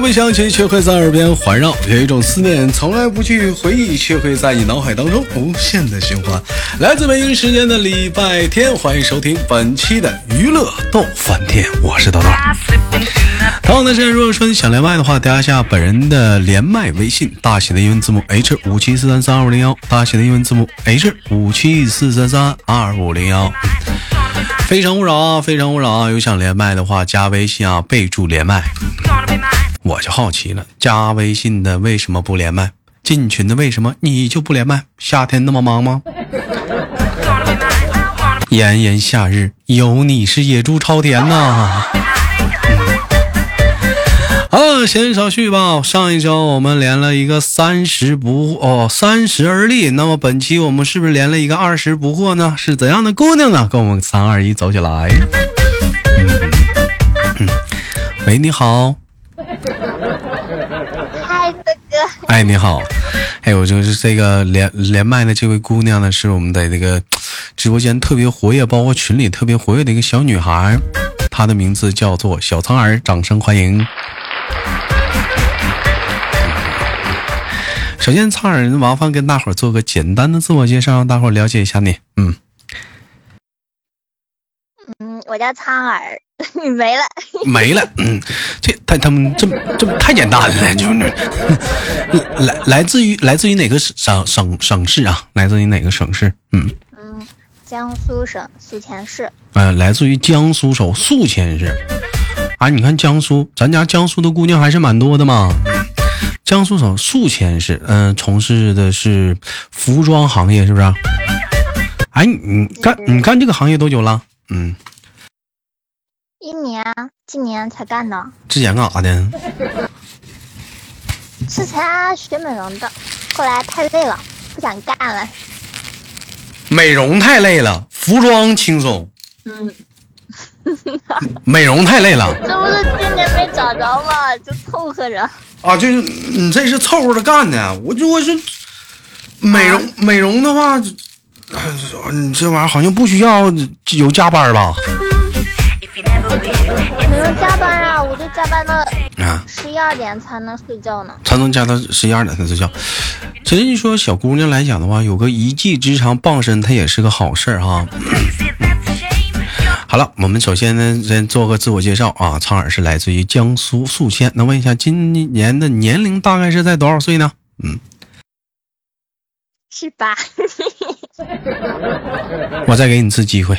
不想起，却会在耳边环绕；有一种思念从来不去回忆，却会在你脑海当中无限的循环。来自北京时间的礼拜天，欢迎收听本期的娱乐逗翻天，我是豆豆。同样的时间，如果说你想连麦的话，加一下本人的连麦微信，大写的英文字母 H 五七四三三二五零幺，大写的英文字母 H 五七四三三二五零幺。非诚勿扰啊，非诚勿扰啊！有想连麦的话，加微信啊，备注连麦。我就好奇了，加微信的为什么不连麦？进群的为什么你就不连麦？夏天那么忙吗？炎炎夏日，有你是野猪超甜呐！啊，闲少叙吧。上一周我们连了一个三十不哦，三十而立。那么本期我们是不是连了一个二十不惑呢？是怎样的姑娘呢？跟我们三二一走起来。喂，你好。嗨，哥哥。哎，你好。哎，我就是这个连连麦的这位姑娘呢，是我们的这个直播间特别活跃，包括群里特别活跃的一个小女孩，她的名字叫做小苍耳，掌声欢迎。首先，苍耳麻烦跟大伙儿做个简单的自我介绍，让大伙儿了解一下你。嗯，嗯，我叫苍耳，没了，没了。嗯，这他他们这这太简单了，就是来来自于来自于哪个省省省市啊？来自于哪个省市？嗯嗯，江苏省宿迁市。嗯，来自于江苏省宿迁市。啊，你看江苏，咱家江苏的姑娘还是蛮多的嘛。江苏省宿迁市，嗯，从事的是服装行业，是不是？哎，你干你干这个行业多久了？嗯，一年，今年才干的。之前干啥的？之前学美容的，后来太累了，不想干了。美容太累了，服装轻松。嗯。美容太累了。这不是今年没找着吗？就凑合着。啊，就是你这是凑合着干的，我就我是美容美容的话，你这玩意儿好像不需要有加班吧？加班啊，我都加班到啊十一二点才能睡觉呢。才能加到十一二点才睡觉。其实你说小姑娘来讲的话，有个一技之长傍身，她也是个好事儿哈。好了，我们首先呢，先做个自我介绍啊。苍耳是来自于江苏宿迁，能问一下今年的年龄大概是在多少岁呢？嗯，十八。我再给你次机会。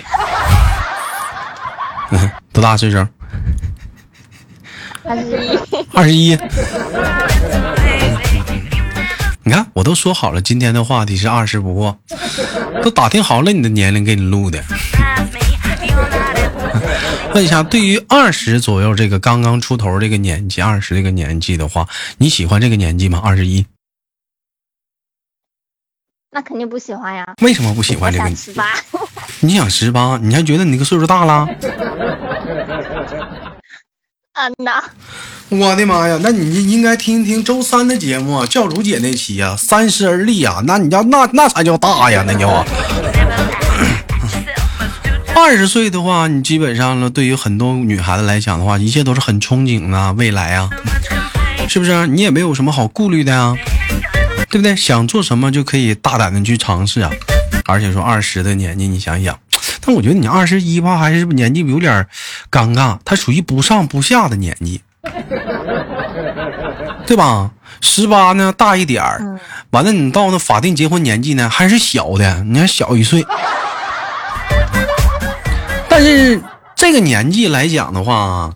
嗯，多大岁数？二十一。二十一。你看，我都说好了，今天的话题是二十不惑，都打听好了你的年龄，给你录的。问一下，对于二十左右这个刚刚出头这个年纪，二十这个年纪的话，你喜欢这个年纪吗？二十一？那肯定不喜欢呀。为什么不喜欢这个？十八。你想十八？你还觉得你那个岁数大了？嗯呐。我的妈呀！那你应该听一听周三的节目，教主姐那期呀，三十而立呀，那你要那那才叫大呀，那叫。二十岁的话，你基本上呢，对于很多女孩子来讲的话，一切都是很憧憬的未来啊，是不是？你也没有什么好顾虑的呀，对不对？想做什么就可以大胆的去尝试啊。而且说二十的年纪，你想想，但我觉得你二十一吧，还是年纪有点尴尬，他属于不上不下的年纪，对吧？十八呢，大一点儿，完了你到那法定结婚年纪呢，还是小的，你还小一岁。但是这个年纪来讲的话，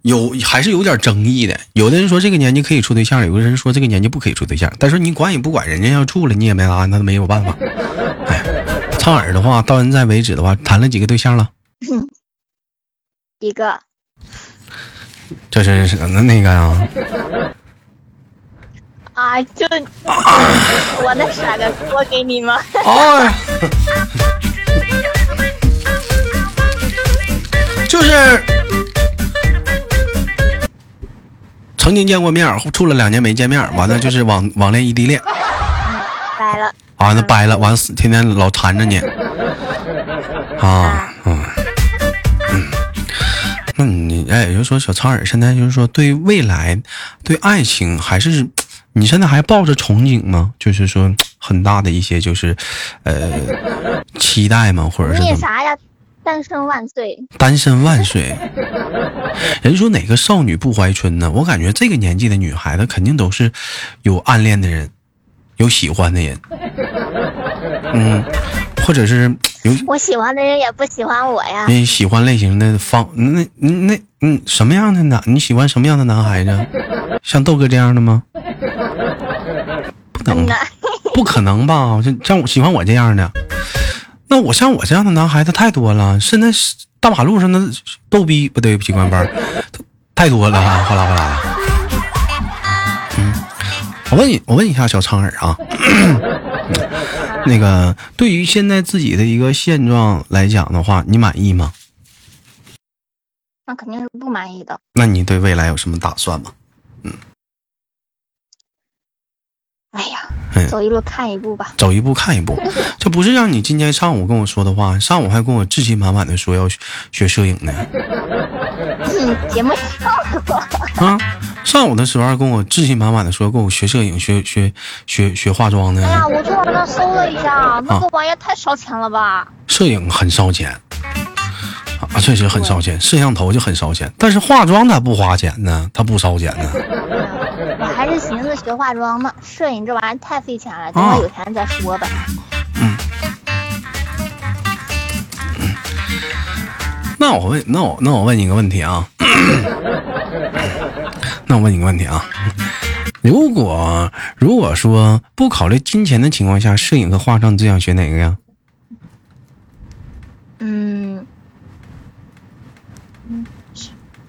有还是有点争议的。有的人说这个年纪可以处对象，有的人说这个年纪不可以处对象。但是你管也不管，人家要处了，你也没啥，那都没有办法。哎，苍耳的话，到现在为止的话，谈了几个对象了？一个。这是什么那个呀？啊，就我那甩个锅给你吗？哦。就是曾经见过面，处了两年没见面，完了就是网网恋异地恋，掰了，完了掰了，完了天天老缠着你，啊嗯嗯，那你哎就说小苍耳现在就是说对未来、对爱情，还是你现在还抱着憧憬吗？就是说很大的一些就是呃期待吗？或者是你啥呀？单身万岁！单身万岁！人说哪个少女不怀春呢？我感觉这个年纪的女孩子肯定都是有暗恋的人，有喜欢的人，嗯，或者是有我喜欢的人也不喜欢我呀。你喜欢类型的方那那嗯什么样的男？你喜欢什么样的男孩子？像豆哥这样的吗？不能，不可能吧？像像我喜欢我这样的。那我像我这样的男孩子太多了，现在大马路上的逗逼不对，不起关班，太多了哈，哗啦哗啦。嗯，我问你，我问一下小苍耳啊，那个对于现在自己的一个现状来讲的话，你满意吗？那肯定是不满意的。那你对未来有什么打算吗？嗯。哎呀，走一路看一步吧。走一步看一步，这不是让你今天上午跟我说的话，上午还跟我自信满满的说要学摄影呢。节目上过。啊，上午的时候还跟我自信满满的说跟我学摄影、学学学学化妆的。哎呀，我昨晚上搜了一下，那个玩意太烧钱了吧？摄影很烧钱。啊，确实很烧钱，摄像头就很烧钱，但是化妆它不花钱呢，它不烧钱呢。我还是寻思学化妆呢，摄影这玩意儿太费钱了，等我有钱再说吧。嗯。那我问，那我那我问你个问题啊。那我问你个问题啊，如果如果说不考虑金钱的情况下，摄影和化妆，你最想学哪个呀？嗯。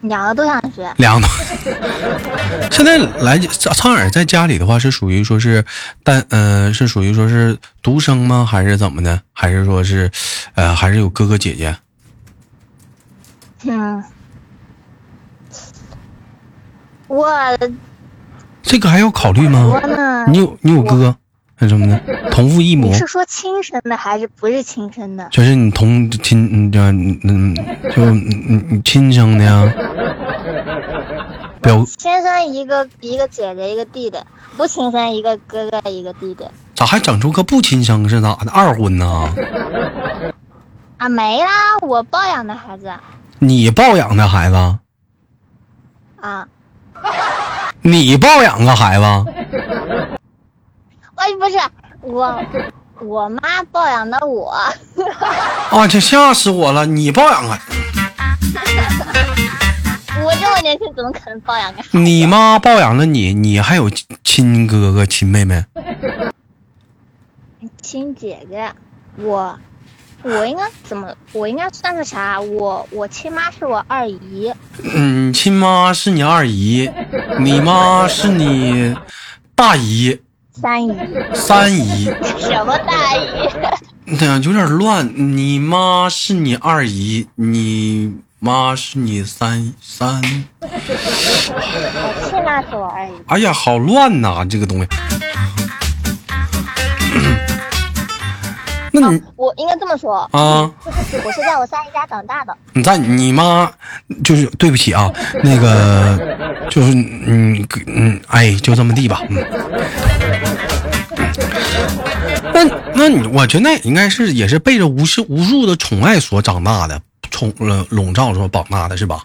两个都想学，两个。现在来苍耳在家里的话，是属于说是单，嗯，是属于说是独生吗？还是怎么的？还是说是，呃，还是有哥哥姐姐？嗯，我这个还要考虑吗？你有你有哥？还是什么的？同父异母？你是说亲生的还是不是亲生的？就是你同亲，嗯，就嗯，就嗯嗯亲生的呀。表亲生一个一个姐姐一个弟弟，不亲生一个哥哥一个弟弟。咋还整出个不亲生是咋的？二婚呢？啊，没啦，我抱养的孩子。你抱养的孩子？啊。你抱养个孩子？哎，不是我，我妈抱养的我。啊，这吓死我了！你抱养啊？我这么年轻，怎么可能抱养个？你妈抱养了你，你还有亲哥哥、亲妹妹？亲姐姐，我，我应该怎么？我应该算是啥？我我亲妈是我二姨。嗯，亲妈是你二姨，你妈是你大姨。三姨，三姨，什么大姨？对呀，有点乱。你妈是你二姨，你妈是你三三。我亲妈是我二姨。哎呀，好乱呐，这个东西。那你我应该这么说啊？我是在我三姨家长大的。你在你妈就是对不起啊，那个就是嗯嗯哎，就这么地吧。嗯。那那你我觉得那应该是也是被着无数无数的宠爱所长大的，宠呃笼罩所绑大的是吧？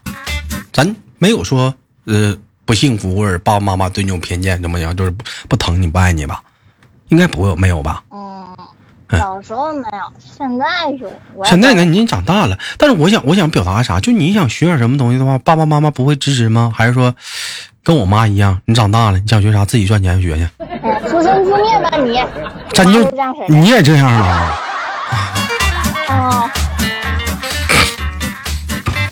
咱没有说呃不幸福或者爸爸妈妈对你有偏见怎么样，就是不不疼你不爱你吧？应该不会没有吧？小时候没有，现在有。现在呢，你长大了，但是我想，我想表达啥？就你想学点什么东西的话，爸爸妈妈不会支持吗？还是说，跟我妈一样，你长大了，你想学啥自己赚钱学去？出生自灭吧你！咱就你也这样啊？哦。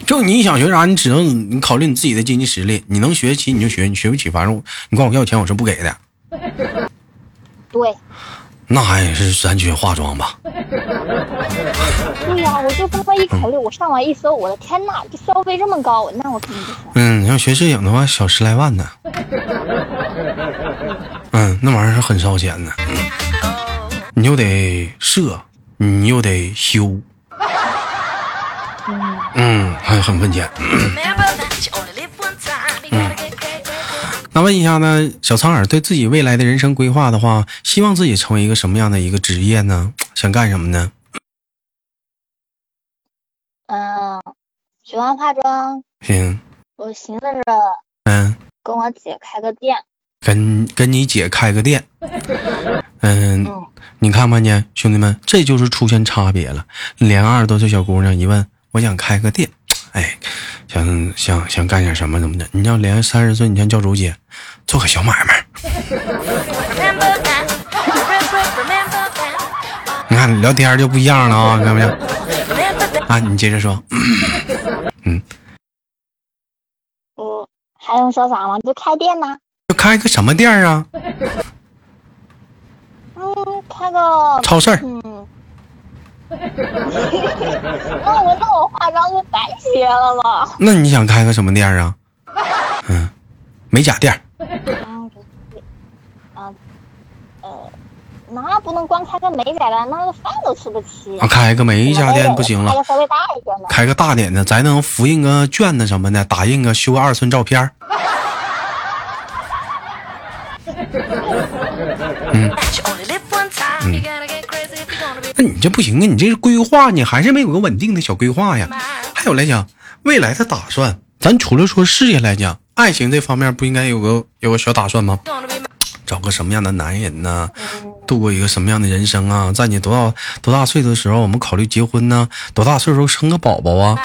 就你想学啥，你只能你考虑你自己的经济实力，你能学得起你就学，你学不起，反正你管我要钱，我是不给的。对。那还是咱去化妆吧。对呀，我就这么一考虑，我上网一搜，我的天哪，这消费这么高，那我肯定不行。嗯，你要学摄影的话，小十来万呢。嗯，那玩意儿是很烧钱的。你又得摄，你又得修。嗯，还很费钱。那问一下呢，小苍耳对自己未来的人生规划的话，希望自己成为一个什么样的一个职业呢？想干什么呢？嗯，喜欢化妆。行，我寻思着嗯，跟我姐开个店。跟跟你姐开个店。嗯，嗯，你看没见，兄弟们，这就是出现差别了。连二十多岁小姑娘一问，我想开个店，哎，想想想干点什么怎么的？你要连三十岁，你像教主姐，做个小买卖。你看聊天就不一样了啊，看没有？啊，你接着说。嗯我还用说啥吗？就开店呐。就开个什么店啊？嗯，开个。超市。嗯。那我那我化妆就白学了吗？那你想开个什么店啊？嗯，美甲店啊，呃，那不能光开个美甲店，那个饭都吃不起。啊，开个美甲店不行了开个，稍微大一点的。开个大点的，咱能复印个卷子什么的，打印个修个二寸照片儿。那你这不行啊！你这是规划，你还是没有个稳定的小规划呀。还有来讲，未来的打算，咱除了说事业来讲，爱情这方面不应该有个有个小打算吗？找个什么样的男人呢？度过一个什么样的人生啊？在你多大多大岁数的时候，我们考虑结婚呢？多大岁数生个宝宝啊？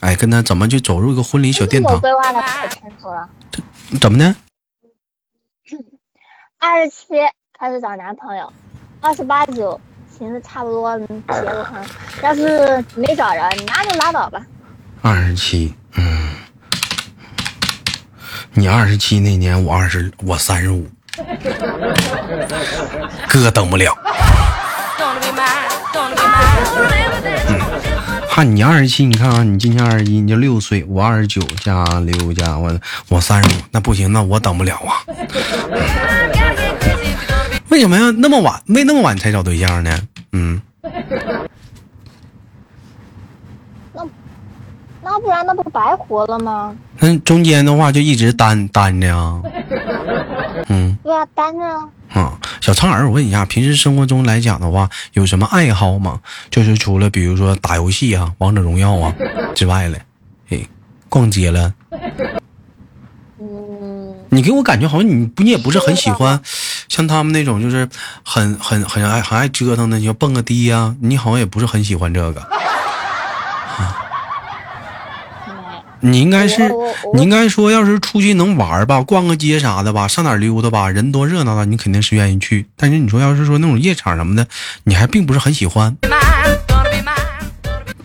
哎，跟他怎么去走入一个婚礼小殿堂？我规划的可清楚了。怎么呢？二十七开始找男朋友，二十八九寻思差不多嗯结个婚，要是没找着，那就拉倒吧。二十七，嗯，你二十七那年，我二十，我三十五，哥等不了。哈，你二十七，你看啊，你今年二十一，你就六岁，我二十九加六加我我三十五，那不行，那我等不了啊。为什么要那么晚？为那么晚才找对象呢？嗯，那不然那不白活了吗？那中间的话就一直单单着啊。嗯对啊，单着啊。啊，小苍耳，我问一下，平时生活中来讲的话，有什么爱好吗？就是除了比如说打游戏啊、王者荣耀啊之外嘞，哎，逛街了。嗯，你给我感觉好像你不，你也不是很喜欢，像他们那种就是很很很爱很爱折腾的，你要蹦个迪呀、你好像也不是很喜欢这个。没你应该是你应该说，要是出去能玩儿吧，逛个街啥的吧，上哪儿溜达吧，人多热闹的，你肯定是愿意去。但是你说要是说那种夜场什么的，你还并不是很喜欢，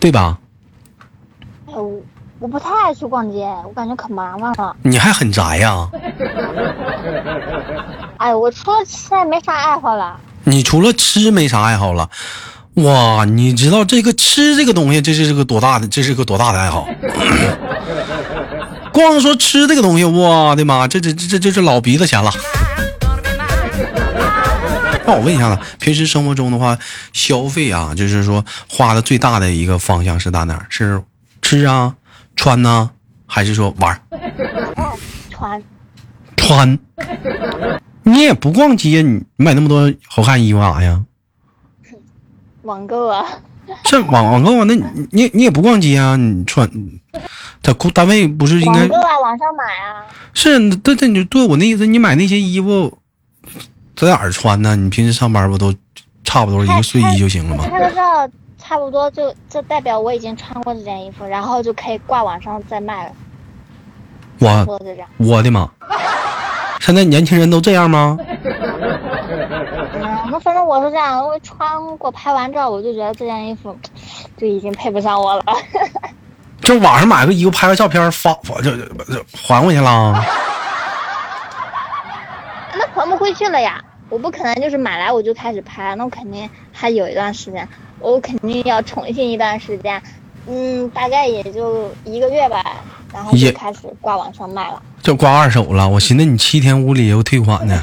对吧？哎我我不太爱去逛街，我感觉可麻烦了。你还很宅呀、哎，我除了吃也没啥爱好了。你除了吃没啥爱好了，哇，你知道这个吃这个东西，这是个多大的，这是个多大的爱好？光说吃这个东西，我的妈，这这这这这是老鼻子钱了。那我问一下子，平时生活中的话，消费啊，就是说花的最大的一个方向是在哪儿？是吃啊、穿呢、还是说玩儿穿穿？你也不逛街，你你买那么多好看衣服干啥呀？网购啊，这网网购啊，那你你你也不逛街啊？你穿在公单位不是应该网购啊，网上买啊。是？对对，你对我那意思，你买那些衣服在哪儿穿呢？你平时上班不都差不多一个睡衣就行了吗？拍个照，差不多就就代表我已经穿过这件衣服，然后就可以挂网上再卖了。我。我的妈！现在年轻人都这样吗？嗯，那反正我是这样，我穿过拍完照，我就觉得这件衣服 就已经配不上我了。就网上买个衣服，拍个照片发发就就就还回去了。那还不回去了呀？我不可能就是买来我就开始拍，那我肯定还有一段时间，我肯定要重新一段时间，嗯，大概也就一个月吧，然后就开始挂网上卖了。就挂二手了，我寻思你七天无理由退款呢。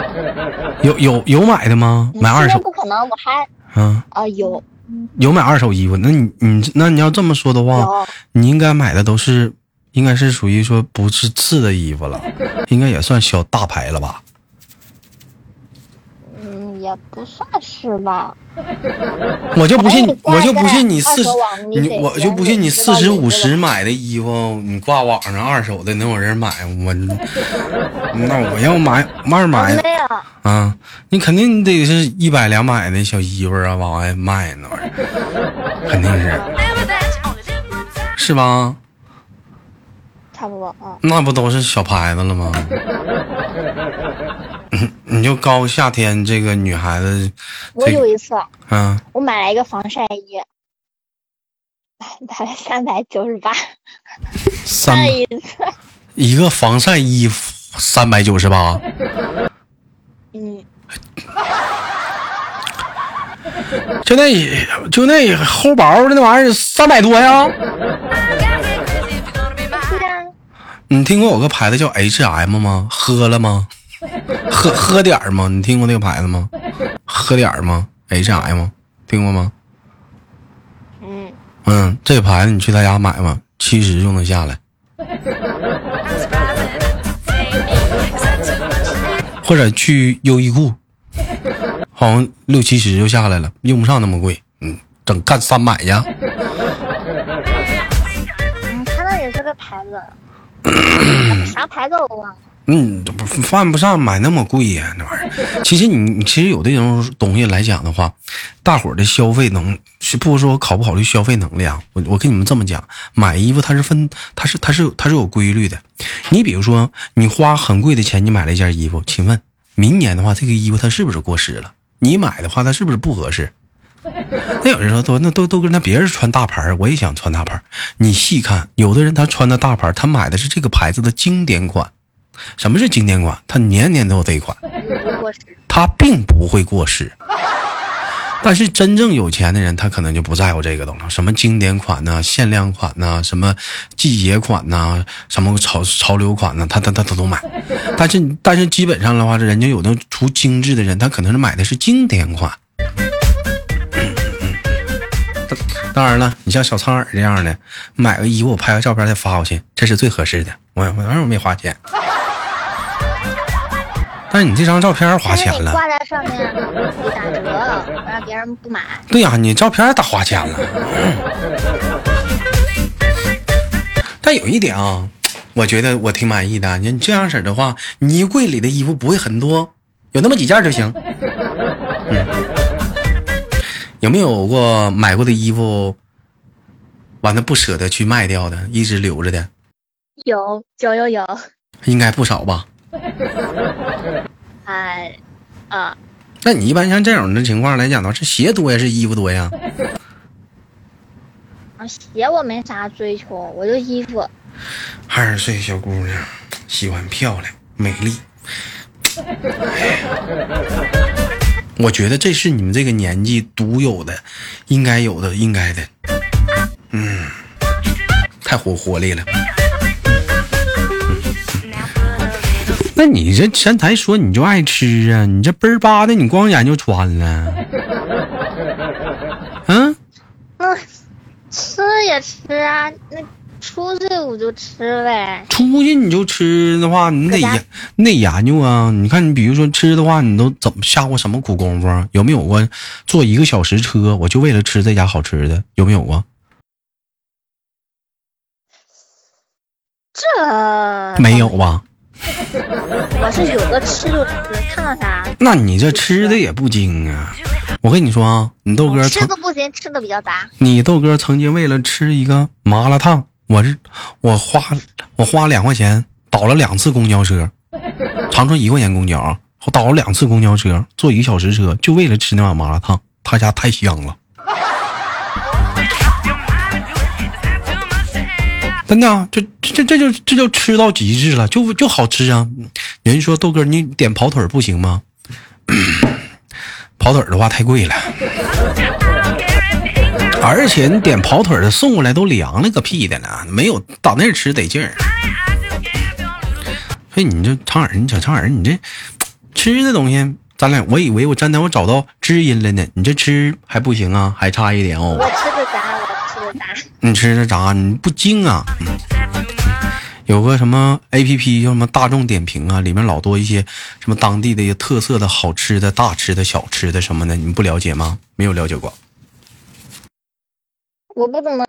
有有有买的吗？买二手不可能，我还啊？啊、有有买二手衣服？那你你那你要这么说的话，你应该买的都是应该是属于说不是次的衣服了，应该也算小大牌了吧？不算是吧。我就不信哎，我就不信你四十你我就不信你四十五十买的衣服，你挂网上二手的能有人买？我 那我要买慢买没有，啊，你肯定得是一百两百的小衣服啊，往外卖那玩意儿，肯定是是吧？差不多，啊。那不都是小牌子了吗？嗯你就高夏天这个女孩子，我有一次，嗯，我买了一个防晒衣，买了三百九十八，三那一次，一个防晒衣三百九十八，嗯，就那就那厚薄的那玩意儿三百多呀。你听过有个牌子叫 H&M 吗？喝了吗？喝喝点儿吗？你听过那个牌子吗？喝点儿吗？H I 吗听过吗？嗯，嗯，这牌子你去他家买吧，七十就能下来，或者去优衣库，好像六七十就下来了，用不上那么贵。嗯，整干三百去。嗯，他那也是个牌子，啥牌子我忘了。嗯，不犯不上买那么贵呀、那玩意儿。其实你你其实有这种东西来讲的话，大伙儿的消费能是不说考不考虑消费能力啊？我我跟你们这么讲，买衣服它是分，它是它是它是有规律的。你比如说，你花很贵的钱，你买了一件衣服，请问明年的话，这个衣服它是不是过时了？你买的话，它是不是不合适？那有人说都那都都跟那别人穿大牌，我也想穿大牌。你细看，有的人他穿的大牌，他买的是这个牌子的经典款。什么是经典款？它年年都有这一款，它并不会过时。但是真正有钱的人，他可能就不在乎这个东西，什么经典款呐、限量款呐、什么季节款呐、什么潮潮流款呐、他他他他都买。但是但是基本上的话，这人家有的图精致的人，他可能是买的是经典款。当然了，你像小苍耳这样的，买个衣服我拍个照片再发过去，这是最合适的。我我当然我没花钱，但是你这张照片花钱了。挂在上面打折，让别人不买。对呀、你照片打花钱了。但有一点啊，我觉得我挺满意的。你这样式儿的话，你衣柜里的衣服不会很多，有那么几件就行。嗯，有没有过买过的衣服，完了不舍得去卖掉的，一直留着的？有有有有，应该不少吧？哎，啊，那你一般像这种的情况来讲的话，是鞋多呀，是衣服多呀？啊鞋我没啥追求，我就衣服。二十岁小姑娘喜欢漂亮美丽，我觉得这是你们这个年纪独有的，应该有的，应该的。嗯，太活活力了。那你这前台说你就爱吃啊？你这倍儿巴的，你光研究穿了？嗯，嗯，吃也吃啊，那出去我就吃呗。出去你就吃的话，你得研你得研究啊。你看，你比如说吃的话，你都怎么下过什么苦功夫啊？有没有过坐一个小时车，我就为了吃这家好吃的？有没有过？这没有吧？我是有的吃就吃，看到啥那你这吃的也不精啊！我跟你说啊，你豆哥吃的不行，吃的比较杂。你豆哥曾经为了吃一个麻辣烫，我是我花我花两块钱倒了两次公交车，长春一块钱公交，我倒了两次公交车，坐一个小时车，就为了吃那碗麻辣烫，他家太香了。真的啊，这这这就这就吃到极致了，就就好吃啊！人说豆哥，你点跑腿不行吗？跑腿的话太贵了。而且你点跑腿儿的送过来都凉了个屁的呢，没有到那儿吃得劲儿。所以你这苍耳，你小苍耳，你这吃的东西，咱俩我以为我真的我找到知音了呢，你这吃还不行啊，还差一点哦我。吃的杂，我吃的杂。你吃的啥？你不精啊？嗯有个什么 A P P 叫什么大众点评啊，里面老多一些什么当地的一些特色的好吃的、大吃的、小吃的什么的，你们不了解吗？没有了解过。我不怎么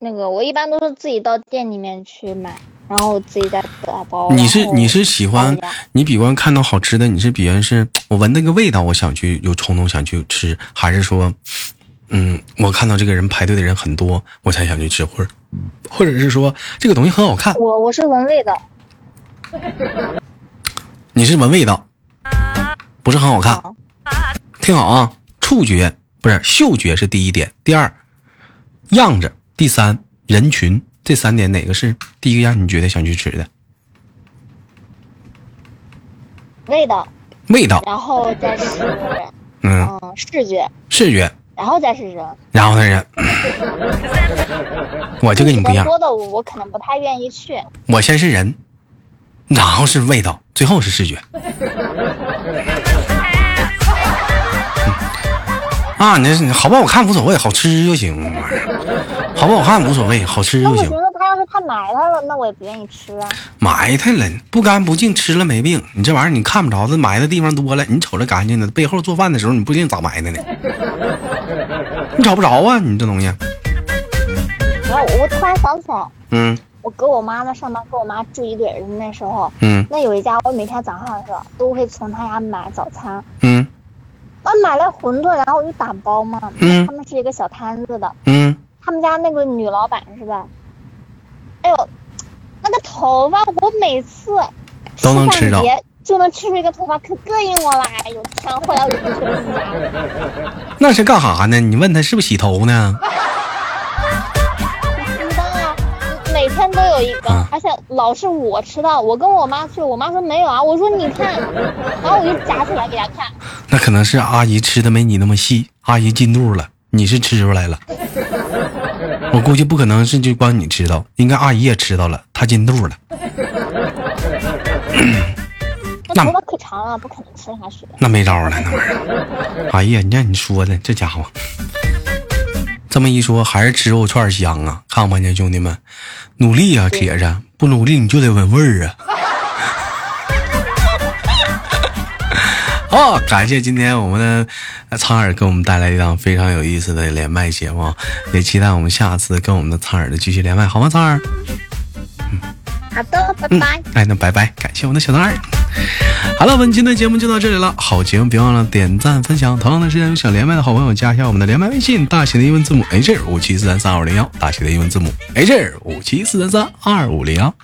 那个，我一般都是自己到店里面去买，然后自己再打包。你是你是喜欢你比方看到好吃的，你是比方是我闻那个味道，我想去有冲动想去吃，还是说，嗯，我看到这个人排队的人很多，我才想去吃，或者或者是说这个东西很好看，我我是闻味道，你是闻味道，不是很好看，听好啊，触觉不是嗅觉是第一点，第二样子，第三人群，这三点哪个是第一个让你觉得想去吃的？味道，味道，然后再是嗯，嗯视觉，视觉，然后再是人。然后再人，我就跟你不一样人，多的我我可能不太愿意去。我先是人，然后是味道，最后是视觉。啊，你这好不好看无所谓，好吃就行。好不好看无所谓，好吃就行那我觉。得他要是太埋汰了，那我也不愿意吃啊。埋汰了，不干不净，吃了没病。你这玩意儿你看不着，这埋汰地方多了。你瞅着干净的，背后做饭的时候你不一定咋埋汰呢。你找不着啊，你这东西。然后我我突然想起来，嗯我搁我妈那上班跟我妈住一堆人那时候，嗯那有一家我每天早上的时候都会从他家买早餐。嗯我买了馄饨，然后我就打包嘛。嗯他们是一个小摊子的，嗯，他们家那个女老板是吧？哎呦，那个头发我每次都能吃到吃饭节就能吃出一个头发，可膈应我了。哎呦天，后来我就不去了。那是干啥呢？你问他是不是洗头呢？有一个，啊而且老是我吃到。我跟我妈去，我妈说没有啊，我说你看，然后我就夹起来给她看。那可能是阿姨吃的没你那么细，阿姨进肚了，你是吃出来了。我估计不可能是就光你吃到，应该阿姨也吃到了，她进肚了。那那头发可长了，不可能吃下去。那没招了，那玩意儿。哎呀，你让你说的这家伙，这么一说还是吃肉串香啊！看没见兄弟们，努力啊，铁子，不努力你就得闻味儿啊。好，感谢今天我们的呃苍耳给我们带来一档非常有意思的连麦节目，也期待我们下次跟我们的苍耳的继续连麦，好吗？苍耳，好的，拜拜。哎，那拜拜，感谢我们的小苍耳。好了，本期的节目就到这里了。好节目别忘了点赞分享。同样的时间，有想连麦的好朋友加一下我们的连麦微信，大写的英文字母 H 五七四三三二五零幺，大写的英文字母 H 五七四三三二五零幺。